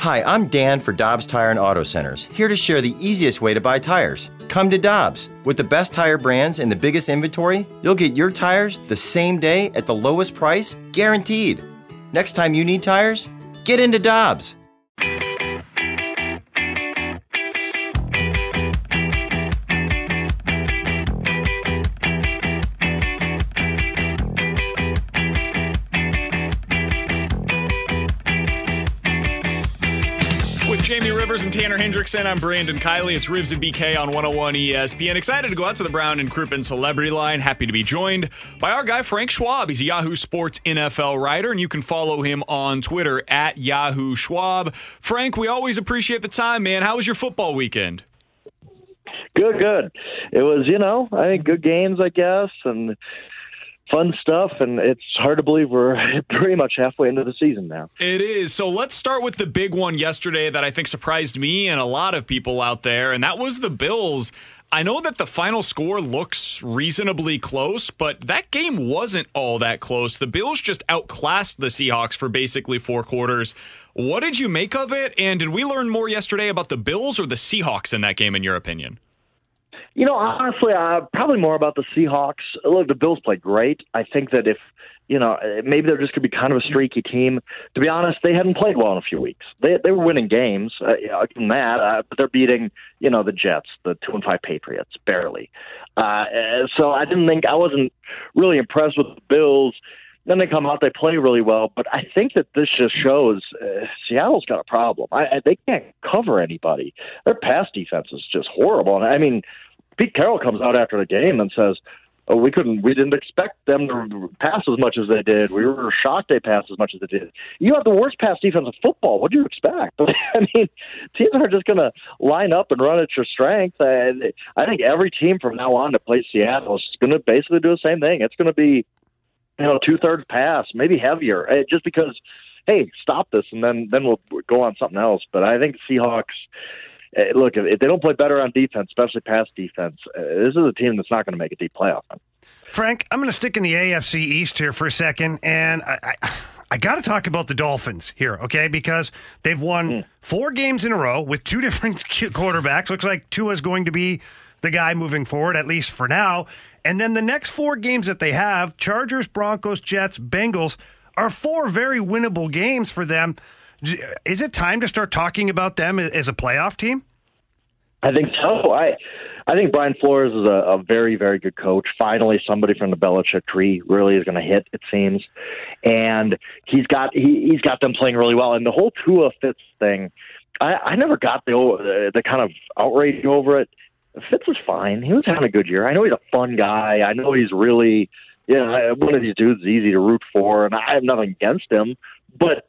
Hi, I'm Dan for Dobbs Tire and Auto Centers, here to share the easiest way to buy tires. Come to Dobbs. With the best tire brands and the biggest inventory, you'll get your tires the same day at the lowest price, guaranteed. Next time you need tires, get into Dobbs. Rivers and Tanner Hendrickson, I'm Brandon Kiley. It's Ribs and BK on 101 ESPN. Excited to go out to the Brown and Crouppen Celebrity Line. Happy to be joined by our guy Frank Schwab. He's a Yahoo Sports NFL writer, and you can follow him on Twitter at Yahoo Schwab. Frank, we always appreciate the time, man. How was your football weekend? Good, good. It was, you know, I think good games, I guess, and fun stuff. And it's hard to believe we're pretty much halfway into the season now. It is. So let's start with the big one yesterday that I think surprised me and a lot of people out there, and that was the Bills. I know that the final score looks reasonably close, but that game wasn't all that close. The Bills just outclassed the Seahawks for basically four quarters. What did you make of it? And did we learn more yesterday about the Bills or the Seahawks in that game, in your opinion? You know, honestly, uh, probably more about the Seahawks. Look, the Bills played great. I think that if you know, maybe they're just going to be kind of a streaky team. To be honest, they hadn't played well in a few weeks. They they were winning games, uh, than that, uh, but they're beating you know the Jets, the two and five Patriots, barely. Uh, so I didn't think I wasn't really impressed with the Bills. Then they come out, they play really well, but I think that this just shows uh, Seattle's got a problem. I, I, they can't cover anybody. Their pass defense is just horrible. And I mean, Pete Carroll comes out after the game and says, "Oh, we couldn't, we didn't expect them to pass as much as they did. We were shocked they passed as much as they did. You have the worst pass defense in football. What do you expect? I mean, teams are just going to line up and run at your strength. And I think every team from now on to play Seattle is going to basically do the same thing. It's going to be, you know, two thirds pass, maybe heavier, eh, just because." Hey, stop this, and then then we'll go on something else. But I think Seahawks, look, if they don't play better on defense, especially pass defense, uh, this is a team that's not going to make a deep playoff. Frank, I'm going to stick in the AFC East here for a second, and I, I, I got to talk about the Dolphins here, okay? Because they've won mm. four games in a row with two different quarterbacks. Looks like Tua is going to be the guy moving forward, at least for now. And then the next four games that they have Chargers, Broncos, Jets, Bengals are four very winnable games for them. Is it time to start talking about them as a playoff team? I think so. I I think Brian Flores is a, a very very good coach. Finally, somebody from the Belichick tree really is going to hit. It seems, and he's got he, he's got them playing really well. And the whole Tua Fitz thing, I, I never got the, the kind of outrage over it. Fitz was fine. He was having a good year. I know he's a fun guy. I know he's really, yeah, one of these dudes easy to root for, and I have nothing against him. But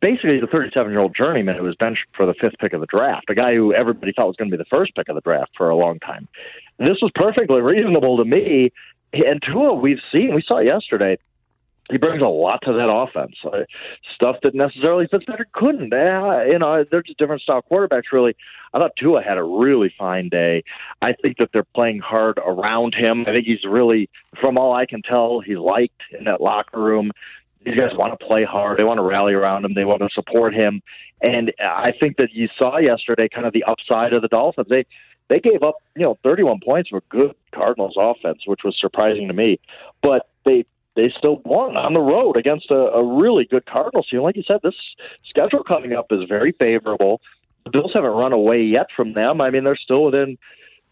basically a 37 year old journeyman who was benched for the fifth pick of the draft, a guy who everybody thought was going to be the first pick of the draft for a long time. This was perfectly reasonable to me. And Tua, we've seen, we saw yesterday, he brings a lot to that offense. Uh, stuff that necessarily Fitzpatrick couldn't. Uh, you know, they're just different style quarterbacks, really. I thought Tua had a really fine day. I think that they're playing hard around him. I think he's really, from all I can tell, he's liked in that locker room these guys want to play hard. They want to rally around him. They want to support him. And I think that you saw yesterday kind of the upside of the Dolphins. They they gave up, you know, 31 points for good Cardinals offense, which was surprising to me. But they they still won on the road against a, a really good Cardinals team. Like you said, this schedule coming up is very favorable. The Bills haven't run away yet from them. I mean, they're still within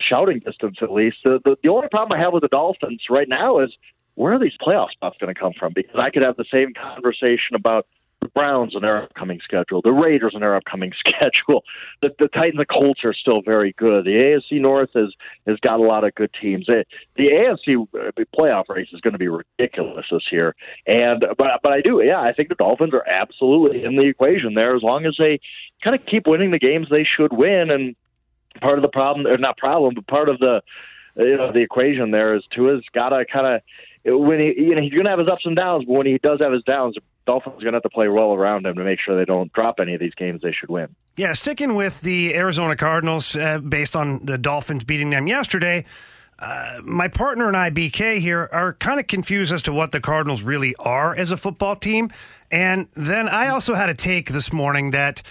shouting distance at least. The, the, the only problem I have with the Dolphins right now is where are these playoff spots going to come from? Because I could have the same conversation about the Browns and their upcoming schedule, the Raiders and their upcoming schedule. The, the Titans the Colts are still very good. The AFC North has has got a lot of good teams. It, the AFC uh, playoff race is going to be ridiculous this year. And but but I do, yeah, I think the Dolphins are absolutely in the equation there as long as they kind of keep winning the games they should win. And part of the problem, or not problem, but part of the you know the equation there is Tua's got to kind of when he you know he's going to have his ups and downs, but when he does have his downs, the Dolphins are going to have to play well around him to make sure they don't drop any of these games they should win. Yeah, sticking with the Arizona Cardinals, uh, based on the Dolphins beating them yesterday. Uh, my partner and I, BK here, are kind of confused as to what the Cardinals really are as a football team. And then I also had a take this morning that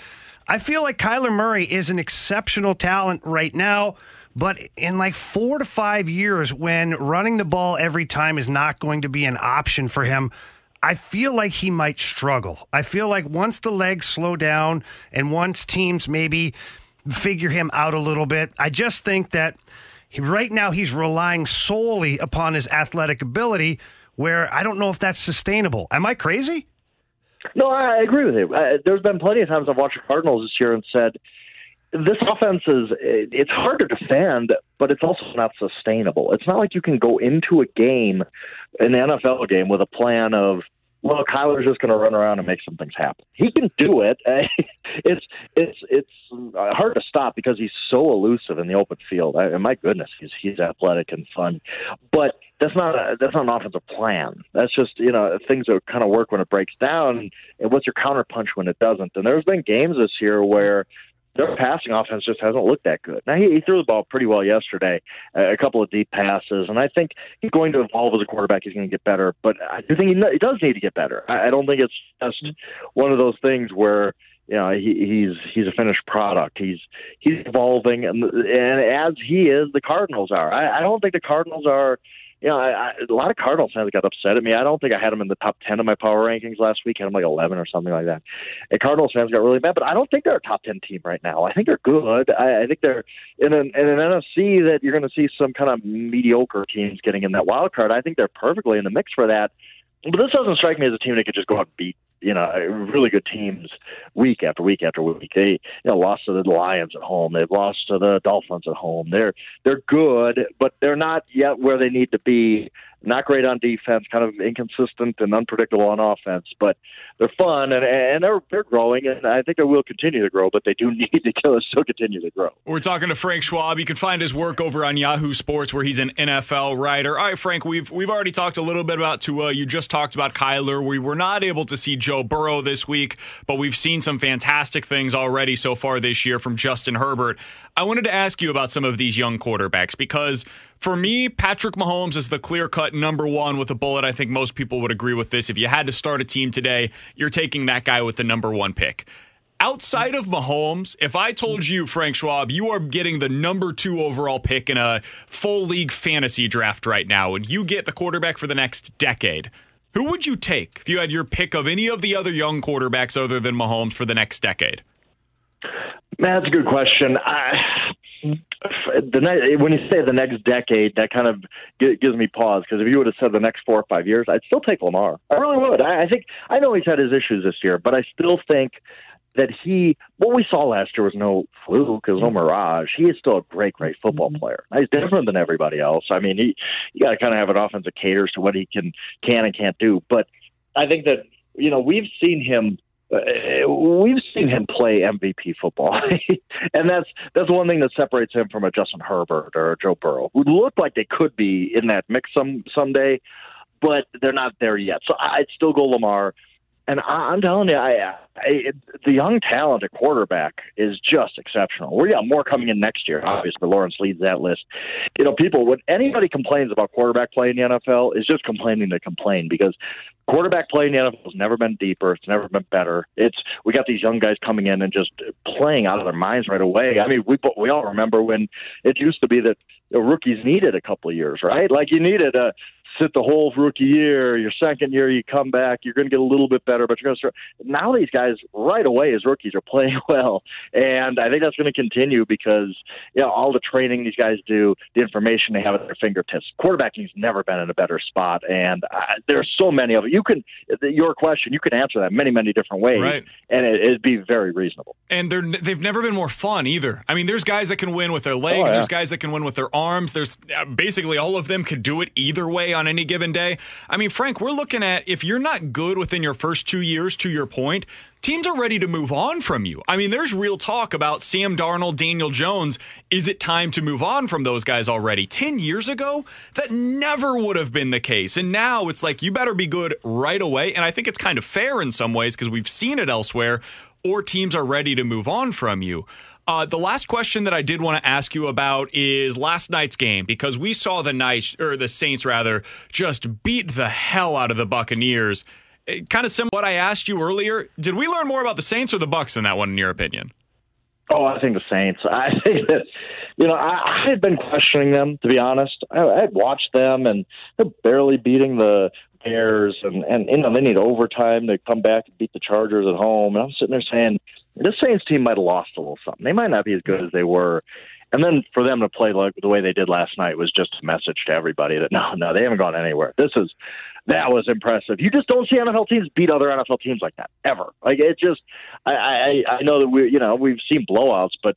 I feel like Kyler Murray is an exceptional talent right now. But in like four to five years, when running the ball every time is not going to be an option for him, I feel like he might struggle. I feel like once the legs slow down and once teams maybe figure him out a little bit, I just think that he, right now he's relying solely upon his athletic ability, where I don't know if that's sustainable. Am I crazy? No, I agree with you. There's been plenty of times I've watched the Cardinals this year and said, this offense is it's hard to defend, but it's also not sustainable. It's not like you can go into a game, an NFL game, with a plan of well, Kyler's just going to run around and make some things happen. He can do it. it's it's it's hard to stop because he's so elusive in the open field. I, and my goodness, he's he's athletic and fun, but that's not a, that's not an offensive plan. That's just you know things that kind of work when it breaks down, and what's your counterpunch when it doesn't. And there's been games this year where their passing offense just hasn't looked that good. Now he, he threw the ball pretty well yesterday, uh, a couple of deep passes, and I think he's going to evolve as a quarterback. He's going to get better, but I do think he, he does need to get better. I, I don't think it's just one of those things where you know he, he's he's a finished product. He's he's evolving, and, and as he is, the Cardinals are. I, I don't think the Cardinals are you know, I, I, a lot of Cardinals fans got upset at me. I don't think I had them in the top ten of my power rankings last week. I had them like eleven or something like that. And Cardinals fans got really mad, but I don't think they're a top ten team right now. I think they're good. I, I think they're in an, in an NFC that you're going to see some kind of mediocre teams getting in that wild card. I think they're perfectly in the mix for that. But this doesn't strike me as a team that could just go out and beat you know really good teams week after week after week. They you know lost to the Lions at home. They've lost to the Dolphins at home. They're they're good, but they're not yet where they need to be not great on defense, kind of inconsistent and unpredictable on offense, but they're fun and and they're they're growing, and I think they will continue to grow. But they do need to still continue to grow. We're talking to Frank Schwab. You can find his work over on Yahoo Sports, where he's an NFL writer. All right, Frank, we've we've already talked a little bit about Tua. You just talked about Kyler. We were not able to see Joe Burrow this week, but we've seen some fantastic things already so far this year from Justin Herbert. I wanted to ask you about some of these young quarterbacks because for me, Patrick Mahomes is the clear cut number one with a bullet. I think most people would agree with this. If you had to start a team today, you're taking that guy with the number one pick. Outside of Mahomes, if I told you, Frank Schwab, you are getting the number two overall pick in a full league fantasy draft right now, and you get the quarterback for the next decade, who would you take if you had your pick of any of the other young quarterbacks other than Mahomes for the next decade? That's a good question. I, the ne- when you say the next decade, that kind of g- gives me pause because if you would have said the next four or five years, I'd still take Lamar. I really would. I, I think I know he's had his issues this year, but I still think that he what we saw last year was no fluke, it was no mirage. He is still a great, great football mm-hmm. player. He's different than everybody else. I mean, he you got to kind of have an offense that caters to what he can can and can't do. But I think that you know we've seen him Uh, we've seen him play MVP football, and that's that's one thing that separates him from a Justin Herbert or a Joe Burrow, who look like they could be in that mix some someday, but they're not there yet. So I'd still go Lamar. And I, I'm telling you, I, I, the young talent at quarterback is just exceptional. We got more coming in next year. Obviously, Lawrence leads that list. You know, people when anybody complains about quarterback play in the NFL is just complaining to complain because quarterback play in the NFL has never been deeper. It's never been better. It's we got these young guys coming in and just playing out of their minds right away. I mean, we we all remember when it used to be that rookies needed a couple of years, right? Like you needed a sit the whole rookie year. Your second year, you come back, you're going to get a little bit better, but you're going to start. Now these guys, right away as rookies, are playing well, and I think that's going to continue because you know all the training these guys do, the information they have at their fingertips. Quarterbacking's never been in a better spot, and uh, there's so many of it. You can your question, you can answer that many, many different ways, Right. and it, it'd be very reasonable. And they're they've never been more fun either. I mean, there's guys that can win with their legs. Oh, yeah. There's guys that can win with their arms. There's uh, basically all of them could do it either way on any given day. I mean, Frank, we're looking at if you're not good within your first two years, to your point, teams are ready to move on from you. I mean, there's real talk about Sam Darnold, Daniel Jones. Is it time to move on from those guys already? Ten years ago, that never would have been the case. And now it's like you better be good right away. And I think it's kind of fair in some ways because we've seen it elsewhere or teams are ready to move on from you. Uh, the last question that I did want to ask you about is last night's game because we saw the Knights or the Saints rather just beat the hell out of the Buccaneers. Kind of similar to what I asked you earlier. Did we learn more about the Saints or the Bucks in that one, in your opinion? Oh, I think the Saints. I think that, you know, I, I had been questioning them, to be honest. I, I had watched them, and they're barely beating the Bears, and, and, you know, they need overtime to come back and beat the Chargers at home. And I'm sitting there saying, this Saints team might have lost a little something. They might not be as good as they were. And then for them to play like the way they did last night was just a message to everybody that no, no, they haven't gone anywhere. This is that was impressive. You just don't see NFL teams beat other NFL teams like that ever. Like it just, I, I, I know that we, you know, we've seen blowouts, but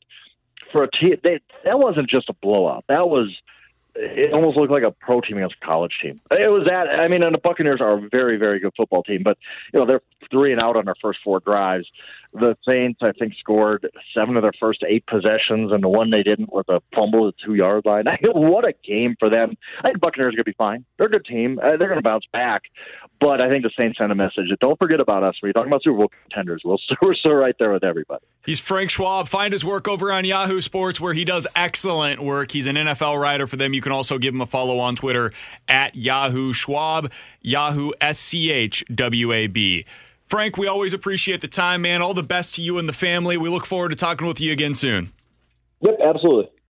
for a team, they, that wasn't just a blowout. That was, it almost looked like a pro team against a college team. It was that. I mean, and the Buccaneers are a very, very good football team, but you know they're three and out on their first four drives. The Saints, I think, scored seven of their first eight possessions, and the one they didn't was a fumble at the two yard line. what a game for them! I think Buccaneers are going to be fine. They're a good team. Uh, they're going to bounce back, but I think the Saints sent a message that don't forget about us. When you're talking about Super Bowl contenders, we'll, we're still right there with everybody. He's Frank Schwab. Find his work over on Yahoo Sports, where he does excellent work. He's an NFL writer for them. You can also give him a follow on Twitter at Yahoo Schwab, Yahoo S C H W A B. Frank, we always appreciate the time, man. All the best to you and the family. We look forward to talking with you again soon. Yep, absolutely.